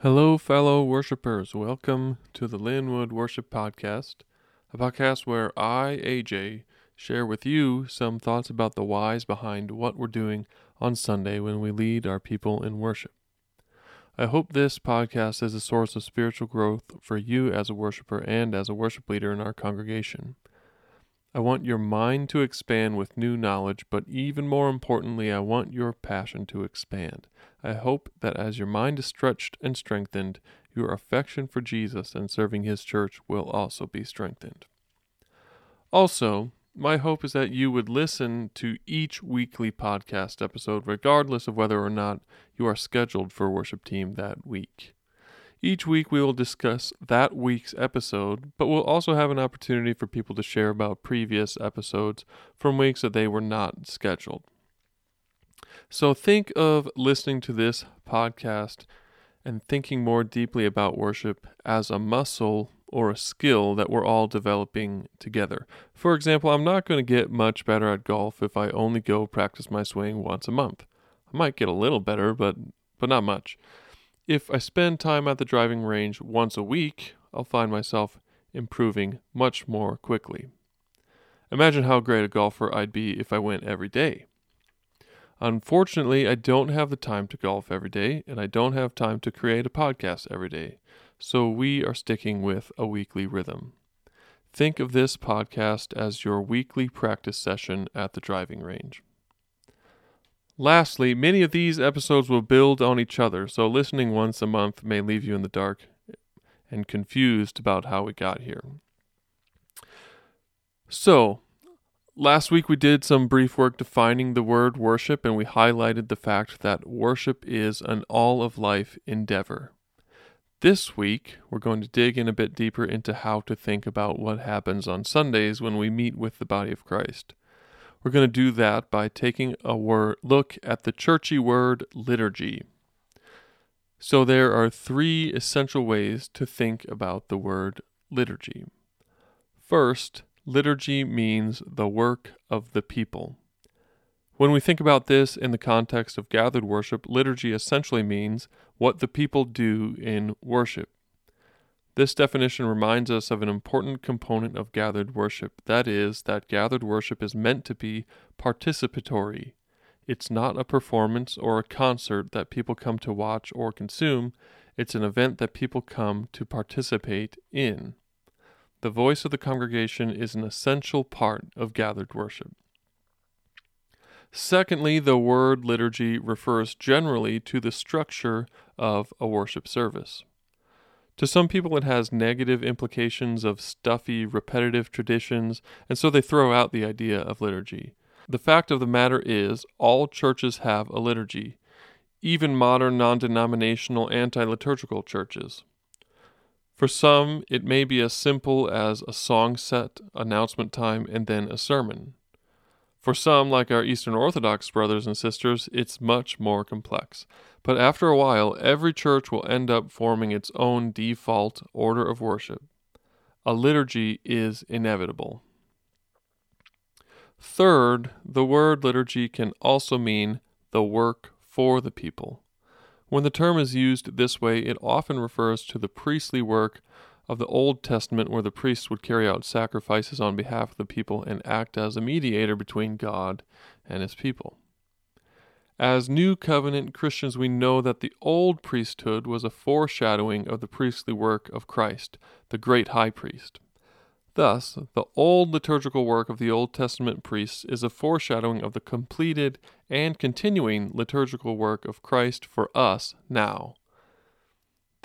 Hello, fellow worshipers. Welcome to the Linwood Worship Podcast, a podcast where I, AJ, share with you some thoughts about the whys behind what we're doing on Sunday when we lead our people in worship. I hope this podcast is a source of spiritual growth for you as a worshiper and as a worship leader in our congregation. I want your mind to expand with new knowledge, but even more importantly, I want your passion to expand. I hope that as your mind is stretched and strengthened, your affection for Jesus and serving His church will also be strengthened. Also, my hope is that you would listen to each weekly podcast episode, regardless of whether or not you are scheduled for worship team that week. Each week we will discuss that week's episode, but we'll also have an opportunity for people to share about previous episodes from weeks that they were not scheduled. So think of listening to this podcast and thinking more deeply about worship as a muscle or a skill that we're all developing together. For example, I'm not going to get much better at golf if I only go practice my swing once a month. I might get a little better, but but not much. If I spend time at the driving range once a week, I'll find myself improving much more quickly. Imagine how great a golfer I'd be if I went every day. Unfortunately, I don't have the time to golf every day, and I don't have time to create a podcast every day, so we are sticking with a weekly rhythm. Think of this podcast as your weekly practice session at the driving range. Lastly, many of these episodes will build on each other, so listening once a month may leave you in the dark and confused about how we got here. So, last week we did some brief work defining the word worship, and we highlighted the fact that worship is an all of life endeavor. This week, we're going to dig in a bit deeper into how to think about what happens on Sundays when we meet with the body of Christ. We're going to do that by taking a word, look at the churchy word liturgy. So there are three essential ways to think about the word liturgy. First, liturgy means the work of the people. When we think about this in the context of gathered worship, liturgy essentially means what the people do in worship. This definition reminds us of an important component of gathered worship that is, that gathered worship is meant to be participatory. It's not a performance or a concert that people come to watch or consume, it's an event that people come to participate in. The voice of the congregation is an essential part of gathered worship. Secondly, the word liturgy refers generally to the structure of a worship service. To some people, it has negative implications of stuffy, repetitive traditions, and so they throw out the idea of liturgy. The fact of the matter is, all churches have a liturgy, even modern non denominational anti liturgical churches. For some, it may be as simple as a song set, announcement time, and then a sermon. For some, like our Eastern Orthodox brothers and sisters, it's much more complex. But after a while, every church will end up forming its own default order of worship. A liturgy is inevitable. Third, the word liturgy can also mean the work for the people. When the term is used this way, it often refers to the priestly work of the Old Testament, where the priests would carry out sacrifices on behalf of the people and act as a mediator between God and his people. As New Covenant Christians, we know that the old priesthood was a foreshadowing of the priestly work of Christ, the great high priest. Thus, the old liturgical work of the Old Testament priests is a foreshadowing of the completed and continuing liturgical work of Christ for us now.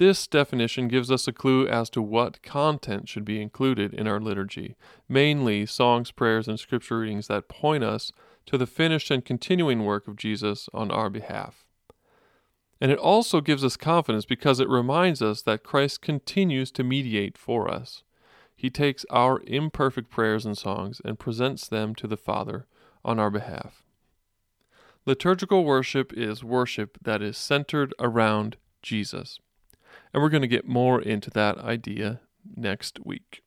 This definition gives us a clue as to what content should be included in our liturgy, mainly songs, prayers, and scripture readings that point us to the finished and continuing work of Jesus on our behalf. And it also gives us confidence because it reminds us that Christ continues to mediate for us. He takes our imperfect prayers and songs and presents them to the Father on our behalf. Liturgical worship is worship that is centered around Jesus. And we're going to get more into that idea next week.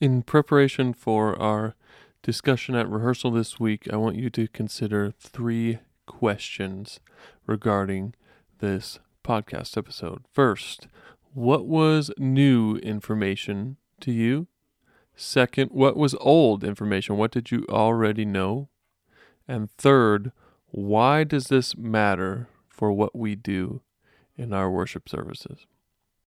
In preparation for our discussion at rehearsal this week, I want you to consider three questions regarding this podcast episode. First, what was new information to you? Second, what was old information? What did you already know? And third, why does this matter for what we do in our worship services?